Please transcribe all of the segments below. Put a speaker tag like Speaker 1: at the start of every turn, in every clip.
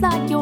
Speaker 1: Like your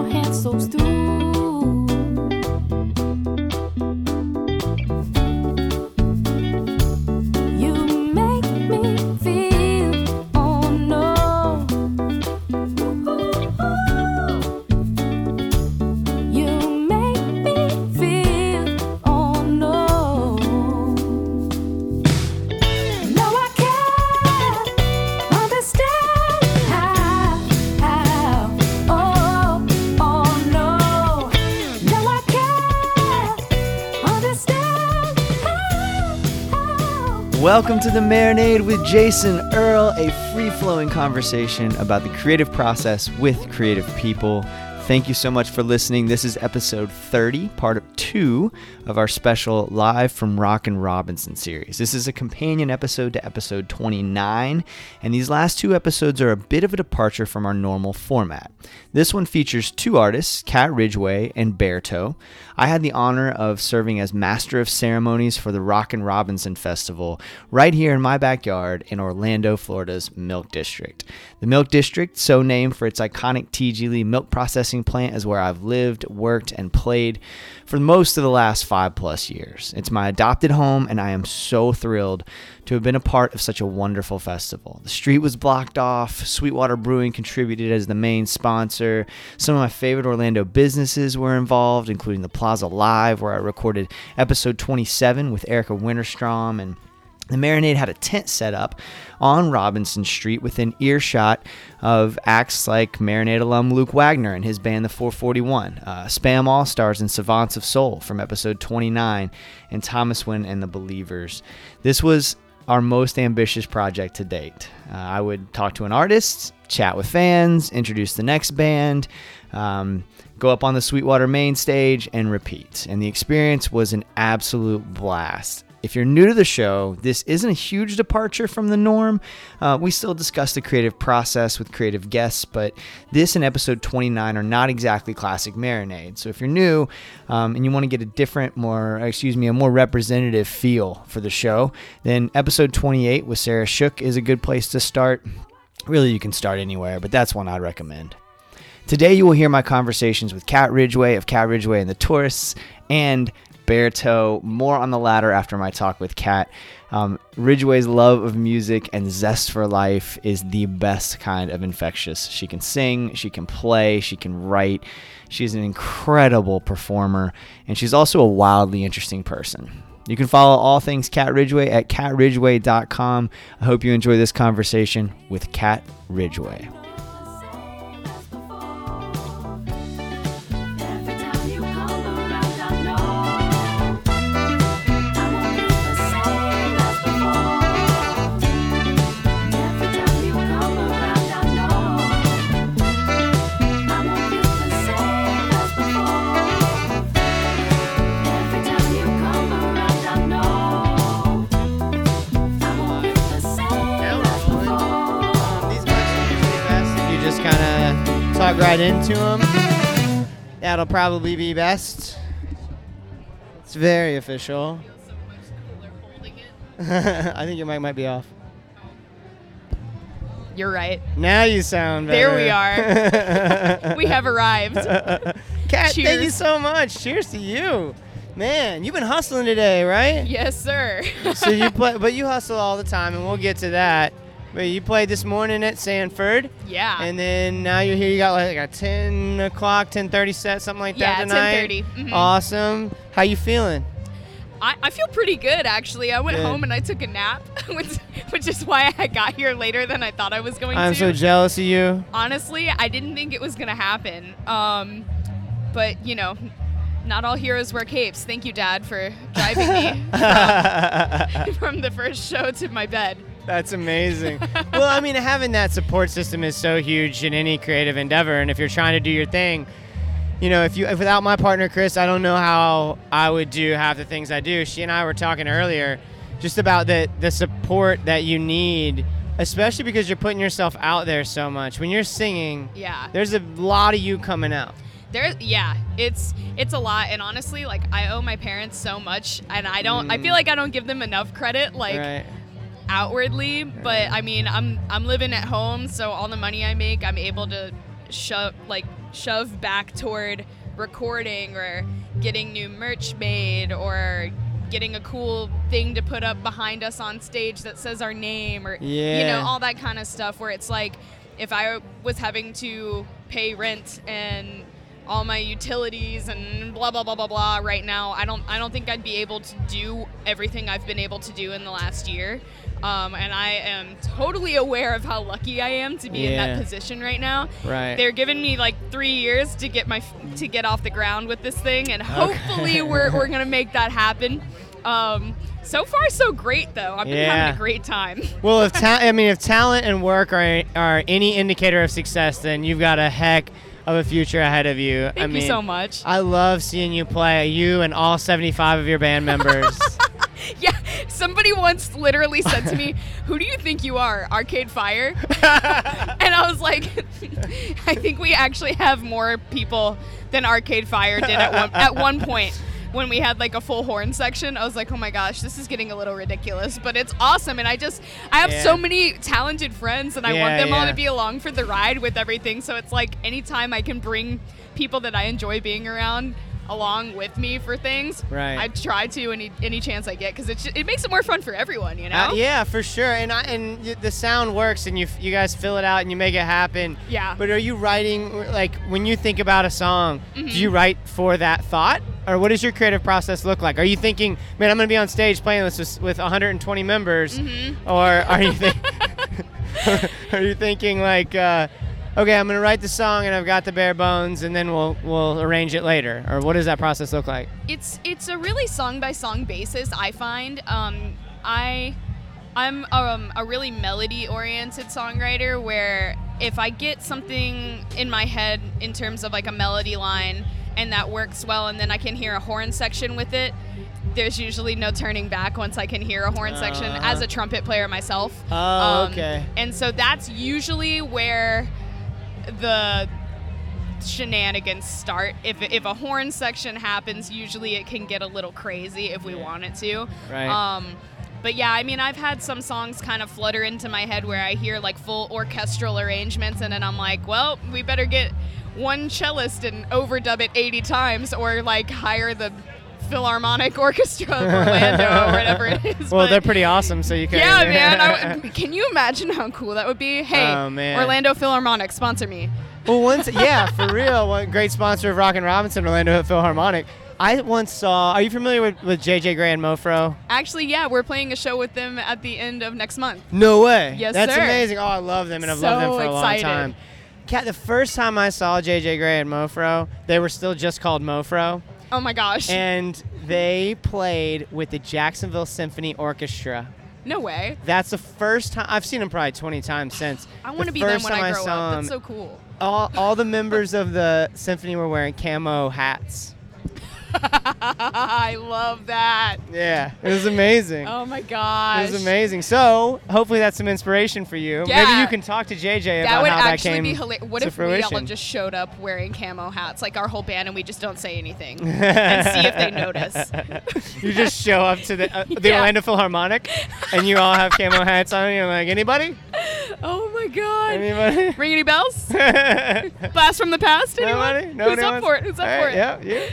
Speaker 2: Welcome to the Marinade with Jason Earle, a free flowing conversation about the creative process with creative people. Thank you so much for listening. This is episode 30, part of two of our special Live from Rockin' Robinson series. This is a companion episode to episode 29, and these last two episodes are a bit of a departure from our normal format. This one features two artists, Cat Ridgeway and Beartoe. I had the honor of serving as master of ceremonies for the Rockin' Robinson Festival right here in my backyard in Orlando, Florida's Milk District. The Milk District, so named for its iconic TG Lee milk processing plant, is where I've lived, worked, and played for the most of the last five plus years. It's my adopted home, and I am so thrilled to have been a part of such a wonderful festival. The street was blocked off, Sweetwater Brewing contributed as the main sponsor. Some of my favorite Orlando businesses were involved, including the Plaza Live, where I recorded episode 27 with Erica Winterstrom and the Marinade had a tent set up on Robinson Street within earshot of acts like Marinade alum Luke Wagner and his band The 441, uh, Spam All Stars and Savants of Soul from episode 29, and Thomas Wynn and the Believers. This was our most ambitious project to date. Uh, I would talk to an artist, chat with fans, introduce the next band, um, go up on the Sweetwater main stage, and repeat. And the experience was an absolute blast. If you're new to the show, this isn't a huge departure from the norm. Uh, we still discuss the creative process with creative guests, but this and episode 29 are not exactly classic marinade. So if you're new um, and you want to get a different, more, excuse me, a more representative feel for the show, then episode 28 with Sarah Shook is a good place to start. Really, you can start anywhere, but that's one I'd recommend. Today, you will hear my conversations with Cat Ridgeway of Cat Ridgeway and the Tourists and Beartoe. More on the latter after my talk with Cat. Um, Ridgeway's love of music and zest for life is the best kind of infectious. She can sing, she can play, she can write. She's an incredible performer, and she's also a wildly interesting person. You can follow all things Cat Ridgeway at catridgeway.com. I hope you enjoy this conversation with Cat Ridgeway. Right into them. That'll probably be best. It's very official. I think your mic might be off.
Speaker 3: You're right.
Speaker 2: Now you sound better.
Speaker 3: There we are. We have arrived.
Speaker 2: Cat, thank you so much. Cheers to you. Man, you've been hustling today, right?
Speaker 3: Yes, sir.
Speaker 2: so you play, but you hustle all the time, and we'll get to that.
Speaker 4: But you played this morning at Sanford,
Speaker 3: Yeah.
Speaker 4: and then now you're here. You got like a 10 o'clock, 10:30 set, something like
Speaker 3: Yeah,
Speaker 4: that tonight.
Speaker 3: 10:30. Mhm.
Speaker 4: Awesome. How you feeling?
Speaker 3: I, I feel pretty good actually. I went
Speaker 4: Good.
Speaker 3: home and I took a nap, which, which is why I got here later than I thought I was going to.
Speaker 4: I'm so jealous of you.
Speaker 3: Honestly, I didn't think it was gonna happen. Um, but you know, not all heroes wear capes. Thank you, Dad, for driving me from, from the first show to my bed.
Speaker 4: That's amazing. well, I mean, having that support system is so huge in any creative endeavor, and if you're trying to do your thing, you know, if you if without my partner Chris, I don't know how I would do half the things I do. She and I were talking earlier, just about the the support that you need, especially because you're putting yourself out there so much. When you're singing,
Speaker 3: Yeah.
Speaker 4: there's a lot of you coming out.
Speaker 3: There, yeah, it's it's a lot, and honestly, like I owe my parents so much, and I don't. I feel like I don't give them enough credit, like
Speaker 4: Mm. right.
Speaker 3: Outwardly. But I mean, I'm I'm living at home, so all the money I make, I'm able to shove like shove back toward recording or getting new merch made or getting a cool thing to put up behind us on stage that says our name or you know all that kind of stuff where it's like if I was having to pay rent and all my utilities and blah blah blah blah blah right now. I don't I don't think I'd be able to do everything I've been able to do in the last year. Um, and I am totally aware of how lucky I am to be in that position right now.
Speaker 4: Right.
Speaker 3: they're giving me like three years to get my to get off the ground with this thing and hopefully we're, we're gonna make that happen. Um, so far so great though. I've been
Speaker 4: Yeah.
Speaker 3: having a great time.
Speaker 4: Well, if ta- I mean, if talent and work are are any indicator of success, then you've got a heck of a future ahead of you.
Speaker 3: thank
Speaker 4: I
Speaker 3: you so much
Speaker 4: I love seeing you play. You and all 75 of your band members.
Speaker 3: Yeah, somebody once literally said to me, "Who do you think you are, Arcade Fire?" and I was like, "I think we actually have more people than Arcade Fire did at one at one point." When we had like a full horn section, I was like, "Oh my gosh, this is getting a little ridiculous," but it's awesome. And I just, I have
Speaker 4: Yeah.
Speaker 3: so many talented friends, and I want
Speaker 4: Yeah,
Speaker 3: them all to be along for the ride with everything. So it's like anytime I can bring people that I enjoy being around along with me for things,
Speaker 4: Right.
Speaker 3: I try to any any chance I get because it it makes it more fun for everyone, you know.
Speaker 4: Uh, yeah, for sure. And I, and y- the sound works, and you f- you guys fill it out, and you make it happen.
Speaker 3: Yeah.
Speaker 4: But are you writing like when you think about a song?
Speaker 3: Mm-hmm.
Speaker 4: Do you write for that thought, or what does your creative process look like? Are you thinking, man, I'm gonna be on stage playing this with, with 120 members,
Speaker 3: Mm-hmm.
Speaker 4: or are you think, are you thinking like? Uh, Okay, I'm gonna write the song and I've got the bare bones, and then we'll we'll arrange it later. Or what does that process look like?
Speaker 3: It's it's a really song by song basis. I find um, I I'm um, a really melody oriented songwriter where if I get something in my head in terms of like a melody line and that works well, and then I can hear a horn section with it. There's usually no turning back once I can hear a horn section as a trumpet player myself.
Speaker 4: Oh,
Speaker 3: Um,
Speaker 4: okay.
Speaker 3: And so that's usually where the shenanigans start. If, if a horn section happens, usually it can get a little crazy if we want it to.
Speaker 4: Right.
Speaker 3: Um, but yeah, I mean, I've had some songs kind of flutter into my head where I hear like full orchestral arrangements, and then I'm like, well, we better get one cellist and overdub it 80 times, or like hire the Philharmonic Orchestra of Orlando or whatever it is.
Speaker 4: Well,
Speaker 3: but-
Speaker 4: they're pretty awesome, so you can.
Speaker 3: yeah, man. I can you imagine how cool that would be? Hey,
Speaker 4: Oh.
Speaker 3: Orlando Philharmonic, sponsor me.
Speaker 4: Well, once, yeah, for real. One great sponsor of Rockin' Robinson, Orlando Philharmonic. I once saw. Are you familiar with, with JJ Grey and Mofro?
Speaker 3: Actually, yeah, we're playing a show with them at the end of next month.
Speaker 4: No way.
Speaker 3: Yes,
Speaker 4: That's
Speaker 3: sir.
Speaker 4: amazing. Oh, I love them, and I've loved them for a
Speaker 3: excited.
Speaker 4: long time. Cat, the first time I saw JJ Grey and Mofro, they were still just called Mofro,
Speaker 3: Oh my gosh.
Speaker 4: and they played with the Jacksonville Symphony Orchestra.
Speaker 3: no way.
Speaker 4: That's the first time I've seen them probably 20 times since.
Speaker 3: I want to be them when
Speaker 4: time
Speaker 3: I grow
Speaker 4: saw
Speaker 3: up.
Speaker 4: 'em,
Speaker 3: That's so cool.
Speaker 4: all, all the members of the symphony were wearing camo hats.
Speaker 3: I love that.
Speaker 4: Yeah, it was amazing.
Speaker 3: Oh my gosh.
Speaker 4: It was amazing. So hopefully that's some inspiration for you. Maybe you can talk to JJ
Speaker 3: That
Speaker 4: about how that
Speaker 3: would
Speaker 4: actually
Speaker 3: be hilarious. What if we all just showed up wearing camo hats, like our whole band, and we just don't say anything and see if they notice?
Speaker 4: you just show up to the uh, the
Speaker 3: Yeah.
Speaker 4: Orlando Philharmonic, and you all have camo hats on. And you're like, anybody?
Speaker 3: Oh my god.
Speaker 4: Anybody?
Speaker 3: Ring any bells? Blast from the past? Anyone?
Speaker 4: Nobody?
Speaker 3: Who's
Speaker 4: Nobody
Speaker 3: up
Speaker 4: wants-
Speaker 3: for it? Who's up for it?
Speaker 4: Yeah, you.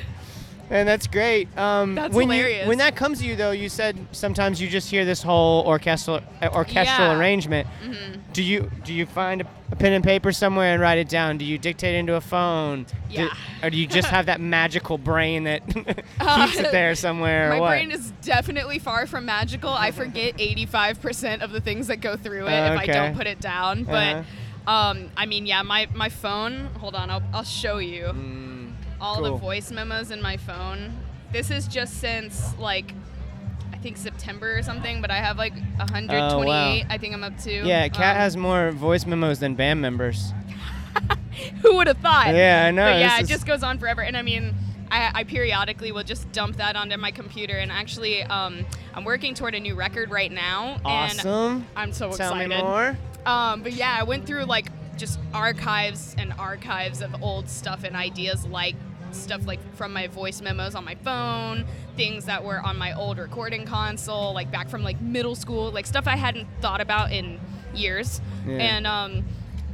Speaker 4: And that's great. Um,
Speaker 3: That's
Speaker 4: when
Speaker 3: hilarious.
Speaker 4: You, when that comes to you, though, you said sometimes you just hear this whole orchestral uh, orchestral
Speaker 3: Yeah.
Speaker 4: arrangement.
Speaker 3: Mhm.
Speaker 4: Do you do you find a, a pen and paper somewhere and write it down? Do you dictate into a phone? Do-
Speaker 3: Yeah.
Speaker 4: or do you just have that magical brain that
Speaker 3: Uh,
Speaker 4: keeps it there somewhere?
Speaker 3: My
Speaker 4: or what?
Speaker 3: brain is definitely far from magical. I forget 85% of the things that go through it if I don't put it down. But
Speaker 4: Uh-huh.
Speaker 3: um, I mean, yeah, my, my phone. Hold on, I'll, I'll show you
Speaker 4: Mm,
Speaker 3: all the voice memos in my phone. This is just since like I think September or something, but I have like 128. I think I'm up to.
Speaker 4: yeah, Cat
Speaker 3: Um,
Speaker 4: has more voice memos than band members.
Speaker 3: Who would have thought?
Speaker 4: Yeah, I know,
Speaker 3: But yeah, it just goes on forever. And I mean, I, I periodically will just dump that onto my computer. And actually, um, I'm working toward a new record right now. And
Speaker 4: Awesome.
Speaker 3: I'm so
Speaker 4: Tell
Speaker 3: excited.
Speaker 4: Tell me more.
Speaker 3: Um, but yeah, I went through like just archives and archives of old stuff and ideas like stuff like from my voice memos on my phone, things that were on my old recording console, like back from like middle school, like stuff I hadn't thought about in years.
Speaker 4: Yeah.
Speaker 3: And um,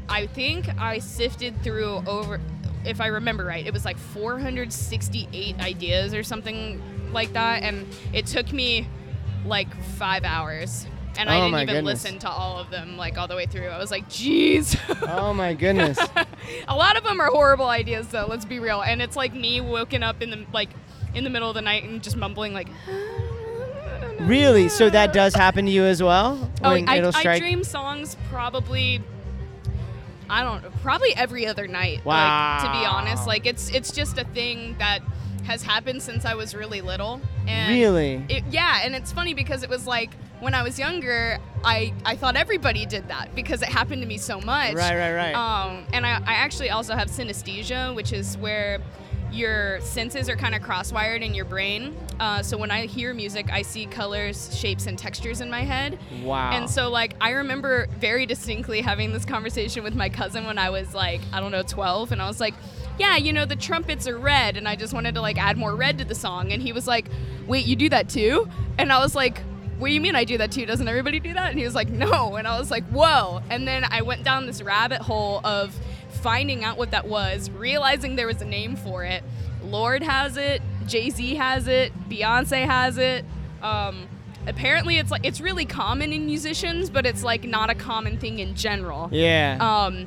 Speaker 3: I think I sifted through over, if I remember right, it was like 468 ideas or something like that, and it took me like five hours. And I
Speaker 4: Oh
Speaker 3: didn't even
Speaker 4: goodness.
Speaker 3: listen to all of them like all the way through. I was like, "Jeez."
Speaker 4: Oh my goodness.
Speaker 3: a lot of them are horrible ideas, though. Let's be real. And it's like me woken up in the like in the middle of the night and just mumbling like.
Speaker 4: really? So that does happen to you as well?
Speaker 3: Oh, I, I dream songs probably. I don't know, probably every other night.
Speaker 4: Wow.
Speaker 3: Like, to be honest, like it's it's just a thing that has happened since I was really little. And
Speaker 4: Really?
Speaker 3: It, yeah, and it's funny because it was like when I was younger, I I thought everybody did that because it happened to me so much.
Speaker 4: Right, right, right.
Speaker 3: Um, and I, I actually also have synesthesia, which is where your senses are kind of crosswired in your brain. Uh, so when I hear music, I see colors, shapes, and textures in my head.
Speaker 4: Wow.
Speaker 3: And so, like, I remember very distinctly having this conversation with my cousin when I was like, I don't know, 12, and I was like, yeah, you know, the trumpets are red, and I just wanted to like add more red to the song. And he was like, wait, you do that too? And I was like, what do you mean I do that too? Doesn't everybody do that? And he was like, no. And I was like, whoa. And then I went down this rabbit hole of finding out what that was, realizing there was a name for it. Lorde has it, Jay Z has it, Beyonce has it. Um, apparently, it's like it's really common in musicians, but it's like not a common thing in general.
Speaker 4: yeah.
Speaker 3: Um,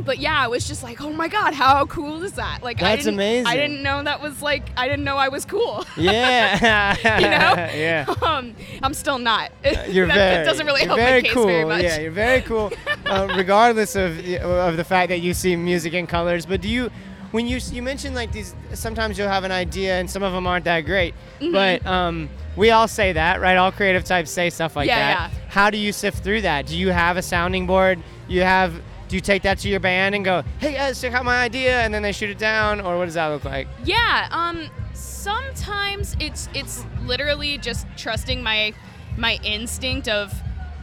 Speaker 3: but yeah, I was just like, oh my god, how cool is that? Like, I
Speaker 4: That's
Speaker 3: didn't,
Speaker 4: amazing.
Speaker 3: I didn't know that was like, I didn't know I was cool.
Speaker 4: yeah.
Speaker 3: you know?
Speaker 4: yeah.
Speaker 3: um, I'm still not.
Speaker 4: You're
Speaker 3: that,
Speaker 4: very.
Speaker 3: that doesn't really help
Speaker 4: very
Speaker 3: my case
Speaker 4: cool.
Speaker 3: very much.
Speaker 4: Yeah, you're very cool. uh, regardless of the- of the fact that you see music in colors, but do you? When you you mentioned like these, sometimes you'll have an idea and some of them aren't that great.
Speaker 3: Mm-hmm.
Speaker 4: But um, we all say that, right? All creative types say stuff like
Speaker 3: Yeah,
Speaker 4: that.
Speaker 3: yeah.
Speaker 4: How do you sift through that? Do you have a sounding board? You have. Do you take that to your band and go, "Hey guys, check out my idea," and then they shoot it down, or what does that look like?
Speaker 3: Yeah, um sometimes it's it's literally just trusting my my instinct of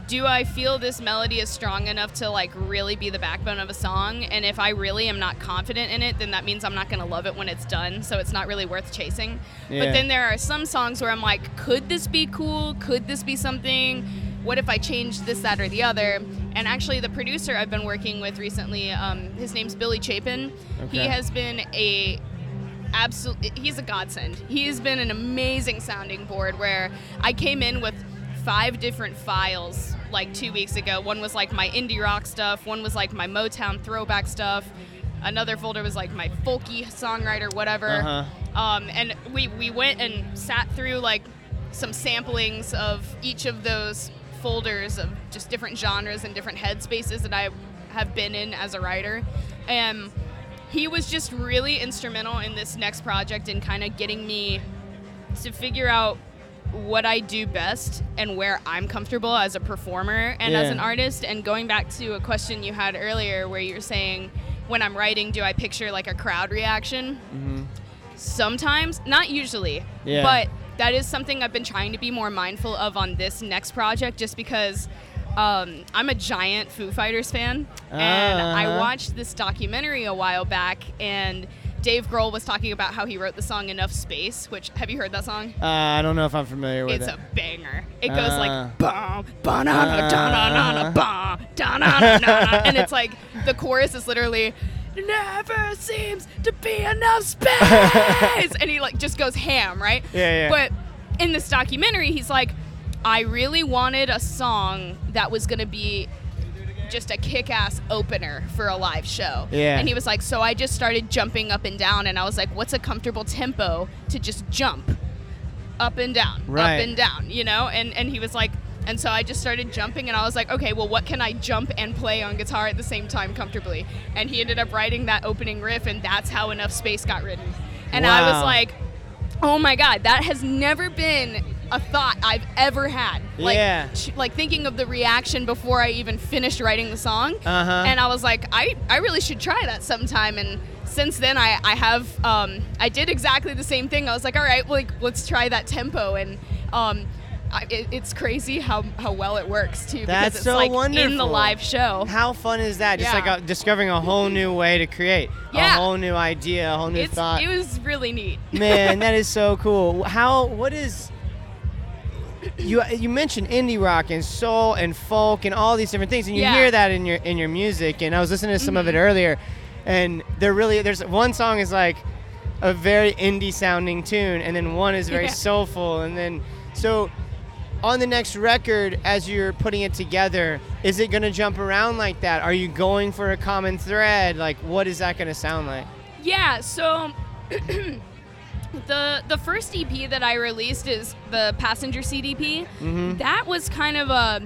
Speaker 3: do I feel this melody is strong enough to like really be the backbone of a song and if I really am not confident in it then that means I'm not going to love it when it's done so it's not really worth chasing.
Speaker 4: Yeah.
Speaker 3: But then there are some songs where I'm like could this be cool? Could this be something? What if I change this that or the other? And actually the producer I've been working with recently um, his name's Billy Chapin. He has been a absolutely he's a godsend he's been an amazing sounding board where i came in with five different files like two weeks ago one was like my indie rock stuff one was like my motown throwback stuff another folder was like my folky songwriter whatever
Speaker 4: Uh-huh.
Speaker 3: um, and we, we went and sat through like some samplings of each of those folders of just different genres and different headspaces that i have been in as a writer and he was just really instrumental in this next project and kind of getting me to figure out what I do best and where I'm comfortable as a performer and as an artist. And going back to a question you had earlier where you're saying, when I'm writing, do I picture like a crowd reaction?
Speaker 4: Mm-hmm.
Speaker 3: Sometimes, not usually,
Speaker 4: Yeah.
Speaker 3: but that is something I've been trying to be more mindful of on this next project just because um, I'm a giant Foo Fighters fan. And I
Speaker 4: Uh-huh.
Speaker 3: watched this documentary a while back, and Dave Grohl was talking about how he wrote the song Enough Space, which, have you heard that song?
Speaker 4: Uh, I don't know if I'm familiar with
Speaker 3: It's
Speaker 4: it.
Speaker 3: It's a banger. It goes
Speaker 4: Uh.
Speaker 3: like bum, ba-na-na, da-na-na-na, bum, da-na-na-na-na. and it's like the chorus is literally never seems to be enough space. and he like just goes ham, right?
Speaker 4: Yeah, yeah.
Speaker 3: But in this documentary, he's like, I really wanted a song that was gonna be just a kick-ass opener for a live show.
Speaker 4: Yeah.
Speaker 3: And he was like, so I just started jumping up and down, and I was like, what's a comfortable tempo to just jump up and down,
Speaker 4: Right.
Speaker 3: up and down, you know? And and he was like, and so I just started jumping, and I was like, okay, well, what can I jump and play on guitar at the same time comfortably? And he ended up writing that opening riff, and that's how enough space got written. And I was like, oh my god, that has never been a thought I've ever had. Like,
Speaker 4: Yeah.
Speaker 3: sh- like thinking of the reaction before I even finished writing the song.
Speaker 4: Uh-huh.
Speaker 3: And I was like, I, I really should try that sometime. And since then, I, I have, um, I did exactly the same thing. I was like, all right, like, let's try that tempo. And um, I, it, it's crazy how, how well it works, too.
Speaker 4: That's
Speaker 3: because it's
Speaker 4: so
Speaker 3: like in the live show.
Speaker 4: How fun is that? Just
Speaker 3: Yeah.
Speaker 4: like uh discovering a whole new way to create,
Speaker 3: Yeah.
Speaker 4: a whole new idea, a whole new
Speaker 3: It's,
Speaker 4: thought.
Speaker 3: it was really neat.
Speaker 4: Man, that is so cool. How? What is? You you mentioned indie rock and soul and folk and all these different things, and you
Speaker 3: Yeah. Mm-hmm.
Speaker 4: hear that in your in your music. And I was listening to some of it earlier, and they're really there's one song is like a very indie sounding tune, and then one is very
Speaker 3: Yeah.
Speaker 4: soulful, and then so on the next record as you're putting it together is it going to jump around like that are you going for a common thread like what is that going to sound like
Speaker 3: Yeah, so the the first EP that I released is the Passenger CDP.
Speaker 4: Mm-hmm.
Speaker 3: That was kind of a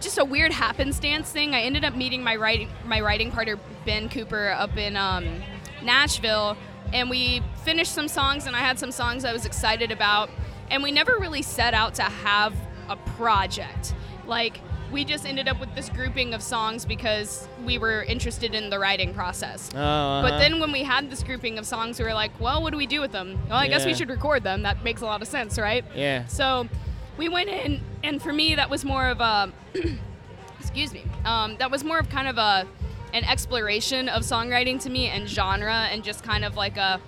Speaker 3: just a weird happenstance thing. I ended up meeting my writing my writing partner Ben Cooper up in um, Nashville, and we finished some songs, and I had some songs I was excited about, and we never really set out to have a project. Like we just ended up with this grouping of songs because we were interested in the writing process.
Speaker 4: oh uh-huh.
Speaker 3: But then when we had this grouping of songs, we were like, well, what do we do with them? Well, I guess we should record them. That makes a lot of sense, right?
Speaker 4: yeah
Speaker 3: So we went in, and for me, that was more of a, excuse me, um, that was more of kind of a, an exploration of songwriting to me and genre, and just kind of like a,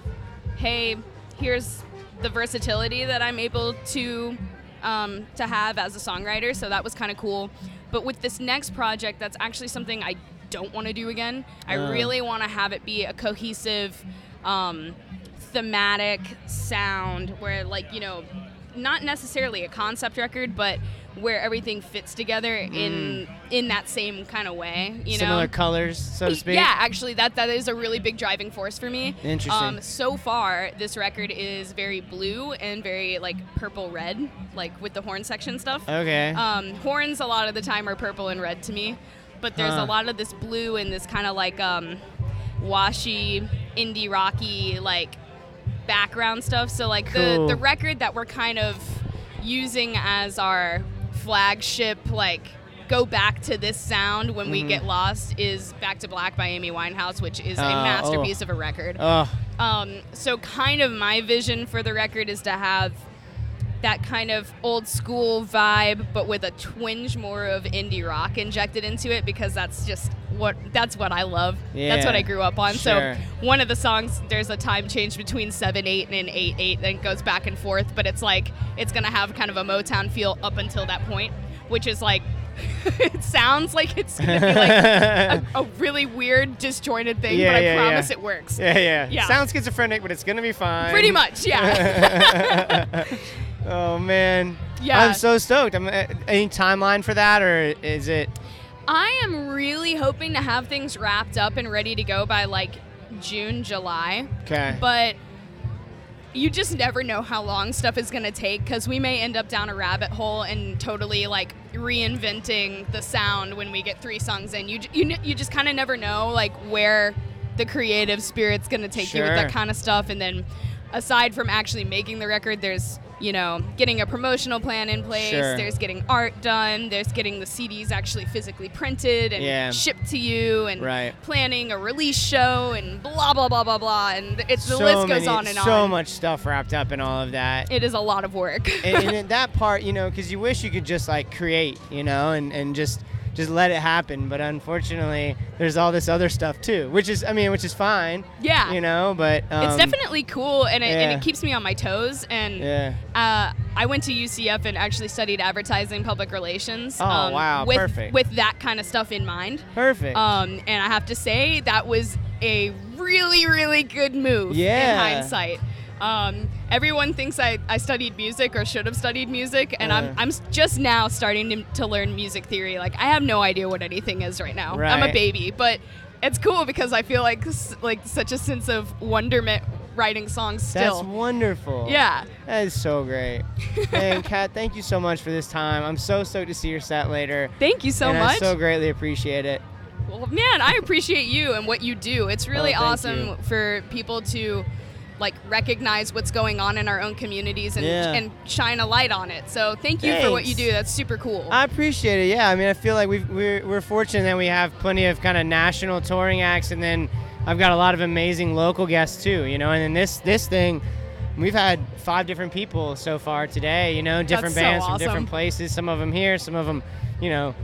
Speaker 3: hey, here's the versatility that I'm able to um, to have as a songwriter. So that was kind of cool. But with this next project, that's actually something I don't want to do again. I
Speaker 4: Uh.
Speaker 3: really want to have it be a cohesive, um, thematic sound where, like, you know, not necessarily a concept record, but where everything fits together in in that same kind of way. You
Speaker 4: Mm. similar
Speaker 3: know,
Speaker 4: colors so to speak
Speaker 3: yeah, actually, that that is a really big driving force for me.
Speaker 4: Interesting.
Speaker 3: Um, so far, this record is very blue and very like purple red, like with the horn section stuff.
Speaker 4: okay
Speaker 3: Um, horns a lot of the time are purple and red to me, but there's
Speaker 4: Huh.
Speaker 3: a lot of this blue and this kind of like um, washy indie rocky like background stuff. So like
Speaker 4: Cool.
Speaker 3: the the record that we're kind of using as our flagship like go back to this sound when we
Speaker 4: Mhm.
Speaker 3: get lost is Back to Black by Amy Winehouse, which is a
Speaker 4: Uh, oh.
Speaker 3: masterpiece of a record.
Speaker 4: oh
Speaker 3: Um, so kind of my vision for the record is to have that kind of old school vibe, but with a twinge more of indie rock injected into it because that's just what that's what I love. That's what I grew up on.
Speaker 4: sure.
Speaker 3: So one of the songs, there's a time change between seven eight and eight eight, and it goes back and forth. But it's like it's gonna have kind of a Motown feel up until that point, which is like. it sounds like it's gonna be like a, a really weird disjointed thing,
Speaker 4: Yeah,
Speaker 3: but I
Speaker 4: yeah,
Speaker 3: promise
Speaker 4: yeah.
Speaker 3: it works.
Speaker 4: yeah, yeah
Speaker 3: Yeah.
Speaker 4: sounds schizophrenic but it's gonna be fine
Speaker 3: Pretty much, yeah.
Speaker 4: oh man
Speaker 3: Yeah.
Speaker 4: i'm so stoked i'm uh, any timeline for that or is it
Speaker 3: I am really hoping to have things wrapped up and ready to go by like June, July.
Speaker 4: okay
Speaker 3: But you just never know how long stuff is going to take because we may end up down a rabbit hole and totally like reinventing the sound when we get three songs in. You, you, you just kind of never know like where the creative spirit's going to take you with that kind of stuff. And then aside from actually making the record, there's you know getting a promotional plan in place.
Speaker 4: Sure.
Speaker 3: There's getting art done. There's getting the CDs actually physically printed and
Speaker 4: Yeah.
Speaker 3: shipped to you, and
Speaker 4: Right.
Speaker 3: planning a release show and blah blah blah blah blah. And it's the
Speaker 4: so
Speaker 3: list
Speaker 4: many,
Speaker 3: goes on and
Speaker 4: so
Speaker 3: on.
Speaker 4: So much stuff wrapped up in all of that
Speaker 3: It is a lot of work.
Speaker 4: and, and in that part, you know, because you wish you could just like create, you know, and, and just just let it happen. But unfortunately, there's all this other stuff too, which is, I mean, which is fine,
Speaker 3: yeah.
Speaker 4: you know. But um,
Speaker 3: it's definitely cool and it, and it keeps me on my toes. And
Speaker 4: yeah,
Speaker 3: uh, I went to UCF and actually studied advertising public relations.
Speaker 4: Oh,
Speaker 3: um,
Speaker 4: wow,
Speaker 3: with,
Speaker 4: perfect.
Speaker 3: With that kind of stuff in mind.
Speaker 4: perfect.
Speaker 3: Um, and I have to say that was a really, really good move
Speaker 4: Yeah.
Speaker 3: in hindsight. Um, everyone thinks I, I studied music or should have studied music, and
Speaker 4: Uh.
Speaker 3: I'm, I'm just now starting to, to learn music theory. Like, I have no idea what anything is right now. I'm a baby, but it's cool because I feel like like such a sense of wonderment writing songs still.
Speaker 4: That's wonderful.
Speaker 3: yeah.
Speaker 4: That is so great. and Cat, thank you so much for this time. I'm so stoked to see your set later.
Speaker 3: Thank you so
Speaker 4: and
Speaker 3: much.
Speaker 4: I so greatly appreciate it.
Speaker 3: Well, man, I appreciate you and what you do. It's really
Speaker 4: Oh,
Speaker 3: awesome
Speaker 4: you.
Speaker 3: for people to like recognize what's going on in our own communities and
Speaker 4: Yeah.
Speaker 3: and shine a light on it. So thank you for what you do. That's super cool.
Speaker 4: I appreciate it. Yeah, I mean, I feel like we've, we're we're fortunate that we have plenty of kind of national touring acts, and then I've got a lot of amazing local guests too. You know, and then this this thing, we've had five different people so far today. You know, different
Speaker 3: so
Speaker 4: bands from
Speaker 3: awesome.
Speaker 4: different places. Some of them here, some of them, you know.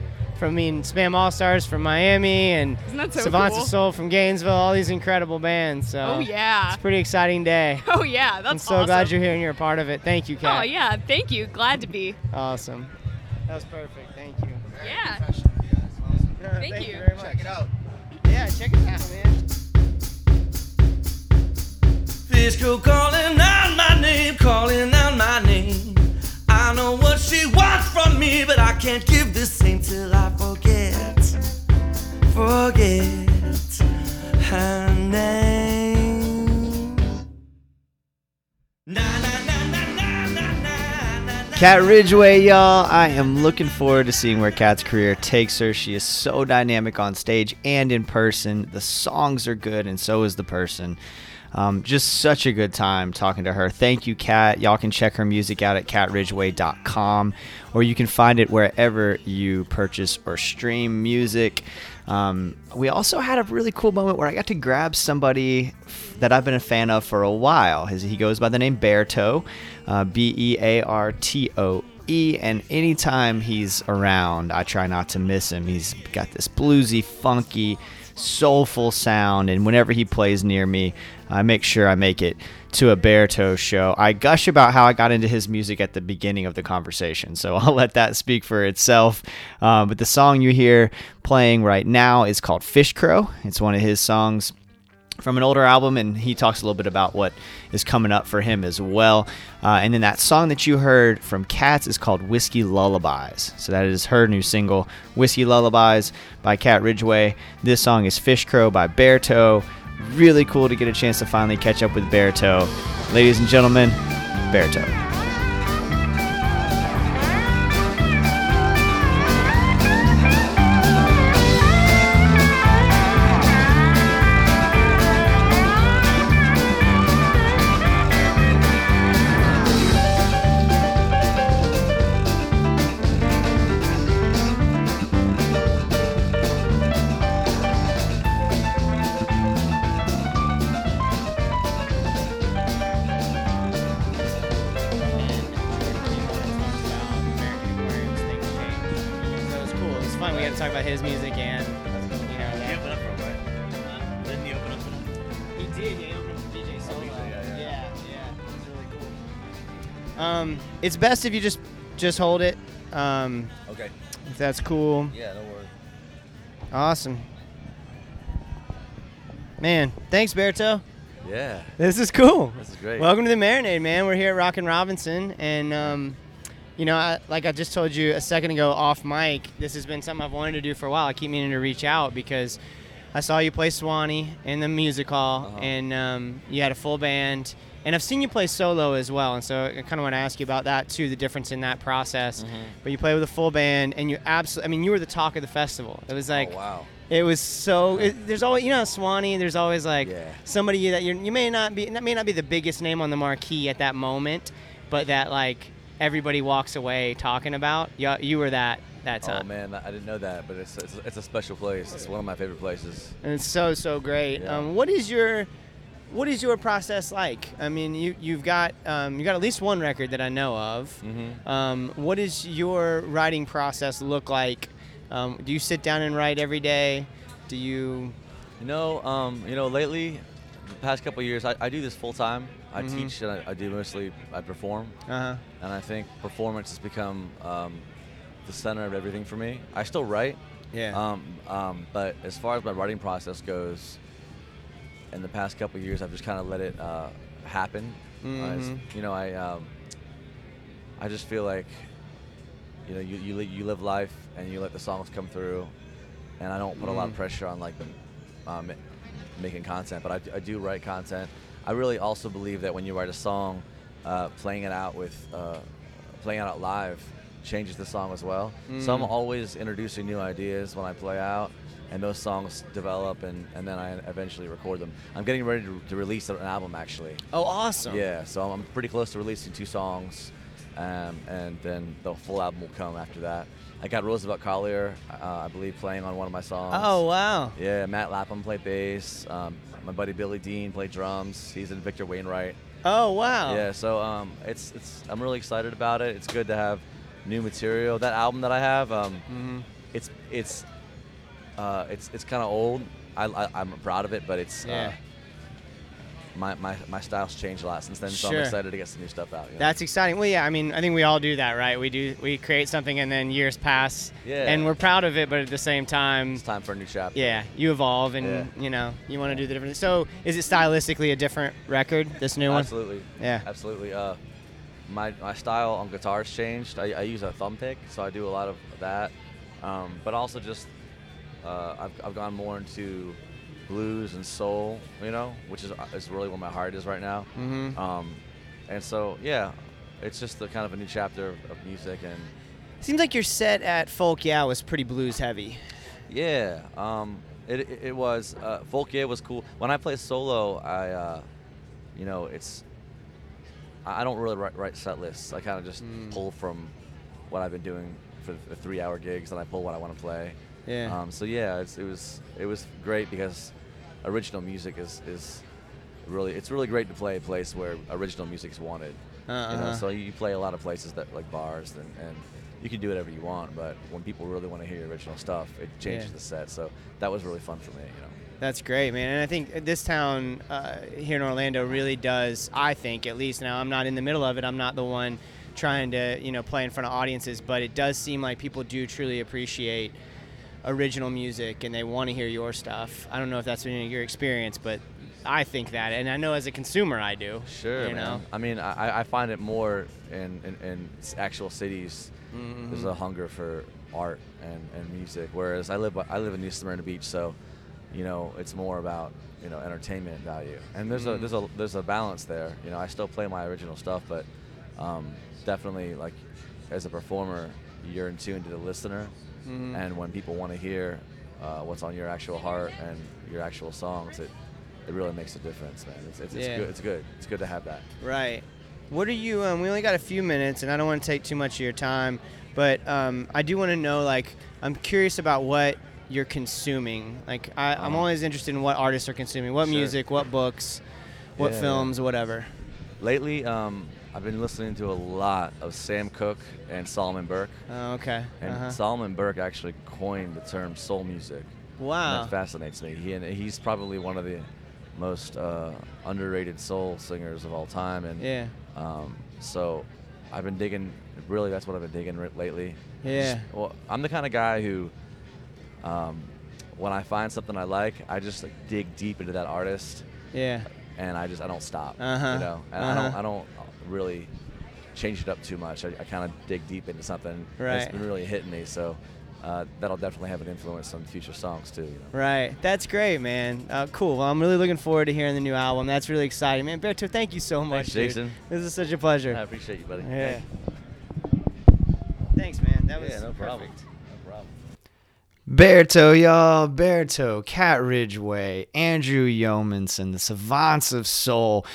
Speaker 4: From I mean, Spam All Stars from Miami and
Speaker 3: Isn't so
Speaker 4: Savants
Speaker 3: cool?
Speaker 4: of Soul from Gainesville. All these incredible bands. So
Speaker 3: oh yeah.
Speaker 4: it's a pretty exciting day.
Speaker 3: Oh yeah. That's
Speaker 4: I'm so
Speaker 3: awesome.
Speaker 4: glad you're here and you're a part of it. Thank you, Cat.
Speaker 3: Oh yeah. Thank you. Glad to be.
Speaker 4: Awesome. That was perfect. Thank you.
Speaker 3: Yeah.
Speaker 4: Thank,
Speaker 3: you.
Speaker 4: very much. Check it out. Yeah, check it out, man.
Speaker 5: Fiscal calling out my name, calling out my name. I know what she wants from me, but I can't give the same till I forget, forget her name. Na na na na na na na.
Speaker 2: Cat Ridgeway, y'all. I am looking forward to seeing where Cat's career takes her. She is so dynamic on stage and in person. The songs are good, and so is the person. Um, just such a good time talking to her. Thank you, Cat. Y'all can check her music out at catridgeway.com, or you can find it wherever you purchase or stream music. Um, we also had a really cool moment where I got to grab somebody that I've been a fan of for a while. His, he goes by the name Beartoe, uh, B E A R T O E, and anytime he's around, I try not to miss him. He's got this bluesy, funky, soulful sound, and whenever he plays near me, I make sure I make it to a Beartoe show. I gush about how I got into his music at the beginning of the conversation, so I'll let that speak for itself. Um, but the song you hear playing right now is called Fish Crow. It's one of his songs from an older album, and he talks a little bit about what is coming up for him as well. Uh, and then that song that you heard from Cats is called Whiskey Lullabies. So that is her new single, Whiskey Lullabies by Cat Ridgeway. This song is Fish Crow by Beartoe. Really cool to get a chance to finally catch up with Beartoe. Ladies and gentlemen,
Speaker 4: Beartoe. Um, it's best if you just just hold it. Um,
Speaker 5: Okay.
Speaker 4: if that's cool.
Speaker 5: Yeah, no worries.
Speaker 4: Awesome. Man, thanks, Beartoe.
Speaker 5: Yeah,
Speaker 4: This is cool.
Speaker 5: this is great.
Speaker 4: Welcome to the Marinade, man. We're here at Rockin' Robinson, and um, you know, I, like I just told you a second ago off mic, this has been something I've wanted to do for a while. I keep meaning to reach out because I saw you play Suwannee in the music hall,
Speaker 5: Uh-huh.
Speaker 4: and um, you had a full band, and I've seen you play solo as well, and so I kind of want to ask you about that too, the difference in that process.
Speaker 5: Mm-hmm.
Speaker 4: But you play with a full band, and you absolutely, I mean, you were the talk of the festival. It was like.
Speaker 5: oh, wow.
Speaker 4: It was so. It, there's always, you know, Suwannee. There's always like
Speaker 5: Yeah.
Speaker 4: somebody that you're, you may not be, that may not be the biggest name on the marquee at that moment, but that like everybody walks away talking about. You, you were that that
Speaker 6: Oh
Speaker 4: time,
Speaker 6: man, I didn't know that, but it's, it's it's a special place. It's one of my favorite places.
Speaker 4: and it's so so great.
Speaker 6: Yeah.
Speaker 4: Um, what is your what is your process like? I mean, you you've got um, you got at least one record that I know of.
Speaker 6: Mhm.
Speaker 4: Um, what does your writing process look like? Um, do you sit down and write every day? Do you?
Speaker 6: You know, um, you know, lately, the past couple years, I, I do this full time. I
Speaker 4: Mhm.
Speaker 6: teach and I, I do mostly I perform,
Speaker 4: Uh huh.
Speaker 6: and I think performance has become um, the center of everything for me. I still write,
Speaker 4: Yeah.
Speaker 6: um, um, but as far as my writing process goes, in the past couple years, I've just kind of let it uh, happen. Uh, it's-
Speaker 4: Mhm.
Speaker 6: you know, I um, I just feel like you know you you, li- you live life and you let the songs come through, and I don't put a lot of
Speaker 4: Mm.
Speaker 6: pressure on like the um, making content, but I, I do write content. I really also believe that when you write a song, uh, playing it out with uh, playing it out live changes the song as well. So I'm
Speaker 4: Mm.
Speaker 6: always introducing new ideas when I play out, and those songs develop, and, and then I eventually record them. I'm getting ready to, to release an album actually.
Speaker 4: Oh, awesome.
Speaker 6: Yeah, so I'm pretty close to releasing two songs, um, and then the full album will come after that. I got Roosevelt Collier, uh, I believe, playing on one of my songs.
Speaker 4: Oh, wow.
Speaker 6: Yeah, Matt Lapham played bass. Um, my buddy Billy Dean played drums. He's in Victor Wainwright.
Speaker 4: Oh, wow.
Speaker 6: Yeah, so um, it's it's I'm really excited about it. It's good to have new material. That album that I have, um,
Speaker 4: Mhm.
Speaker 6: it's it's uh, it's it's kind of old. I, I I'm proud of it, but it's
Speaker 4: Yeah.
Speaker 6: uh, my, my my style's changed a lot since then. So I'm excited to get some new stuff out. you know?
Speaker 4: That's exciting. Well, yeah, I mean, I think we all do that, right? We do, we create something and then years pass,
Speaker 6: Yeah.
Speaker 4: and we're proud of it, but at the same time,
Speaker 6: it's time for a new chapter.
Speaker 4: yeah, you evolve and
Speaker 6: Yeah.
Speaker 4: you know you want to do the different. So, is it stylistically a different record? This new one?
Speaker 6: Absolutely.
Speaker 4: Yeah.
Speaker 6: Absolutely. Uh, my my style on guitar's changed. I, I use a thumb pick, so I do a lot of that. Um, but also just uh, I've I've gone more into blues and soul, you know, which is is really where my heart is right now.
Speaker 4: Mhm.
Speaker 6: Um, and so yeah, it's just the kind of a new chapter of, of music and
Speaker 4: Seems like your set at Folk Yeah was pretty blues heavy.
Speaker 6: Yeah, um, it, it, it was. Uh, Folk Yeah was cool. When I play solo, I, uh, you know, it's. I don't really write, write set lists. I kind of just
Speaker 4: Mm.
Speaker 6: pull from what I've been doing for the three-hour gigs, and I pull what I want to play.
Speaker 4: Yeah.
Speaker 6: Um, so yeah, it's, it was it was great because original music is is really it's really great to play a place where original music is wanted. You know,
Speaker 4: Uh-uh.
Speaker 6: so you play a lot of places that like bars and, and you can do whatever you want, but when people really want to hear original stuff, it changes
Speaker 4: Yeah.
Speaker 6: the set. So that was really fun for me. You know.
Speaker 4: That's great, man. And I think this town uh, here in Orlando really does. I think, at least now, I'm not in the middle of it. I'm not the one trying to, you know, play in front of audiences. But it does seem like people do truly appreciate original music and they want to hear your stuff. I don't know if that's been your experience, but I think that, and I know as a consumer, I do.
Speaker 6: Sure,
Speaker 4: you
Speaker 6: man.
Speaker 4: know.
Speaker 6: I mean, I, I find it more in, in, in actual cities. There's
Speaker 4: Mhm.
Speaker 6: a hunger for art and, and music, whereas I live I live in East Smyrna Beach, so you know it's more about you know entertainment value. And there's a
Speaker 4: Mhm.
Speaker 6: there's a there's a balance there. You know, I still play my original stuff, but um, definitely like as a performer, you're in tune to the listener,
Speaker 4: Mhm.
Speaker 6: and when people want to hear uh, what's on your actual heart and your actual songs, it it really makes a difference, man. It's, it's, it's good. It's good. It's good to have that.
Speaker 4: Right. What are you? Um, we only got a few minutes, and I don't want to take too much of your time, but um, I do want to know. Like, I'm curious about what you're consuming. Like, I, I'm
Speaker 6: Uh-huh.
Speaker 4: always interested in what artists are consuming, what
Speaker 6: Sure.
Speaker 4: music, what books, what
Speaker 6: Yeah.
Speaker 4: films, whatever.
Speaker 6: Lately, um, I've been listening to a lot of Sam Cooke and Solomon Burke.
Speaker 4: Oh, okay.
Speaker 6: And
Speaker 4: Uh-huh.
Speaker 6: Solomon Burke actually coined the term soul music. And
Speaker 4: Wow.
Speaker 6: that fascinates me. He and he's probably one of the most uh, underrated soul singers of all time. And
Speaker 4: Yeah.
Speaker 6: um, so I've been digging. Really, that's what I've been digging lately.
Speaker 4: Yeah.
Speaker 6: Just- well, I'm the kind of guy who, um, when I find something I like, I just like dig deep into that artist,
Speaker 4: Yeah.
Speaker 6: and I just I don't stop.
Speaker 4: Uh-huh.
Speaker 6: You know, and I don't
Speaker 4: Uh-huh.
Speaker 6: I don't really change it up too much. I, I kind of dig deep into something. and
Speaker 4: Right.
Speaker 6: It's been really hitting me. So. Uh, that'll definitely have an influence on future songs too. You know?
Speaker 4: Right. That's great, man. Uh, cool. Well, I'm really looking forward to hearing the new album. That's really exciting, man. Beartoe, thank you so much,
Speaker 6: Thanks,
Speaker 4: dude.
Speaker 6: Jason.
Speaker 4: This is such a pleasure.
Speaker 6: I appreciate you, buddy.
Speaker 4: Yeah.
Speaker 6: Thanks.
Speaker 4: Thanks, man. That was
Speaker 6: yeah, no
Speaker 4: perfect.
Speaker 6: No problem.
Speaker 2: Beartoe, y'all. Beartoe, Cat Ridgeway, Andrew Yeomanson, the Savants of Soul.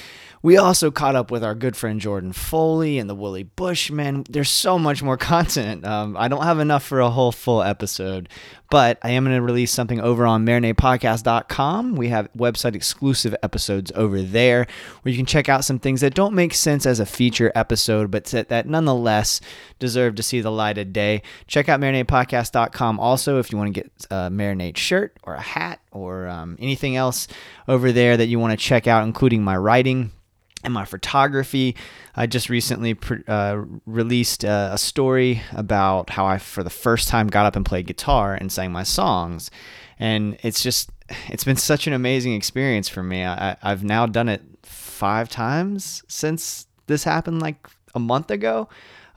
Speaker 2: We also caught up with our good friend Jordan Foley and the Woolly Bushmen. There's so much more content. Um, I don't have enough for a whole full episode, but I am going to release something over on marinadepodcast.com. We have website exclusive episodes over there where you can check out some things that don't make sense as a feature episode, but that, nonetheless deserve to see the light of day. Check out marinadepodcast.com also if you want to get a marinade shirt or a hat or um, anything else over there that you want to check out, including my writing and my photography. I just recently pr- uh, released uh, a story about how I, for the first time, got up and played guitar and sang my songs. And it's just it's been such an amazing experience for me. I- I've now done it five times since this happened like a month ago.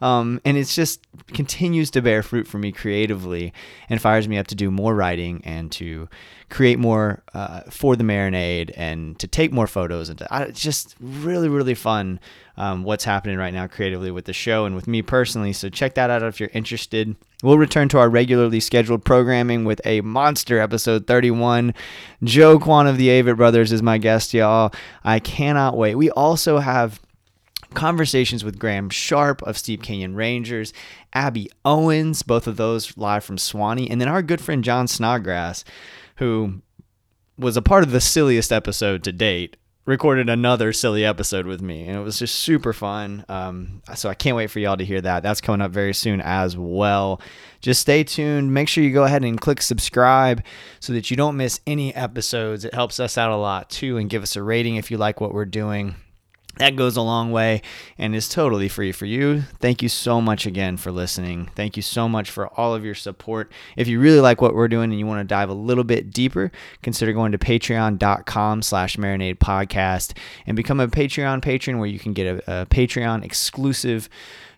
Speaker 2: Um, and it's just continues to bear fruit for me creatively and fires me up to do more writing and to create more uh, for the marinade and to take more photos and to, I, it's just really really fun um, what's happening right now creatively with the show and with me personally. So check that out if you're interested. We'll return to our regularly scheduled programming with a monster episode 31 joe kwon of the avett brothers is my guest y'all. I cannot wait. We also have conversations with Graham Sharp of Steep Canyon Rangers, Abby Owens, both of those live from Suwannee, and then our good friend John Snodgrass, who was a part of the silliest episode to date, recorded another silly episode with me, and it was just super fun. Um, so I can't wait for y'all to hear that. That's coming up very soon as well. Just stay tuned. Make sure you go ahead and click subscribe so that you don't miss any episodes. It helps us out a lot too, and give us a rating if you like what we're doing that goes a long way and is totally free for you. Thank you so much again for listening. Thank you so much for all of your support. If you really like what we're doing and you want to dive a little bit deeper, consider going to patreon.com slash marinade podcast and become a Patreon patron where you can get a, a Patreon exclusive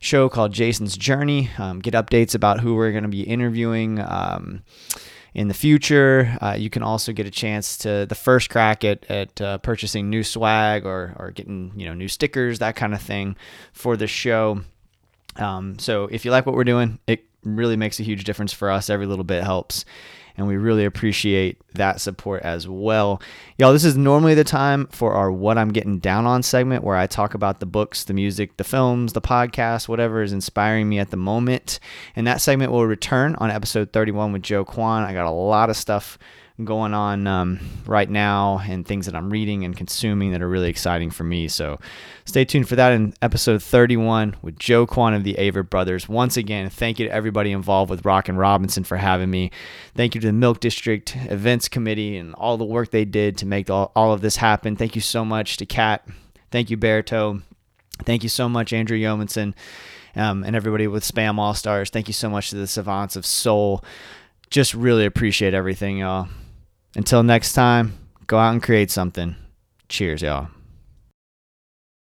Speaker 2: show called Jason's Journey. Um, get updates about who we're going to be interviewing. Um, in the future. Uh, you can also get a chance to the first crack at, at uh, purchasing new swag or, or getting you know new stickers, that kind of thing for the show. Um, so if you like what we're doing, it really makes a huge difference for us. Every little bit helps. And we really appreciate that support as well. Y'all, this is normally the time for our What I'm Getting Down On segment where I talk about the books, the music, the films, the podcast, whatever is inspiring me at the moment. And that segment will return on episode 31 with Joe Kwon. I got a lot of stuff going on um, right now and things that I'm reading and consuming that are really exciting for me. So stay tuned for that in episode 31 with Joe Kwon of the Avett Brothers. Once again, thank you to everybody involved with Rockin' Robinson for having me. Thank you to the Milk District Events Committee and all the work they did to make all, all of this happen. Thank you so much to Cat. Thank you, Beartoe. Thank you so much, Andrew Yeomanson. Um, and everybody with Spam Allstars. Thank you so much to the Savants of Soul. Just really appreciate everything, y'all. Until next time, go out and create something. Cheers, y'all.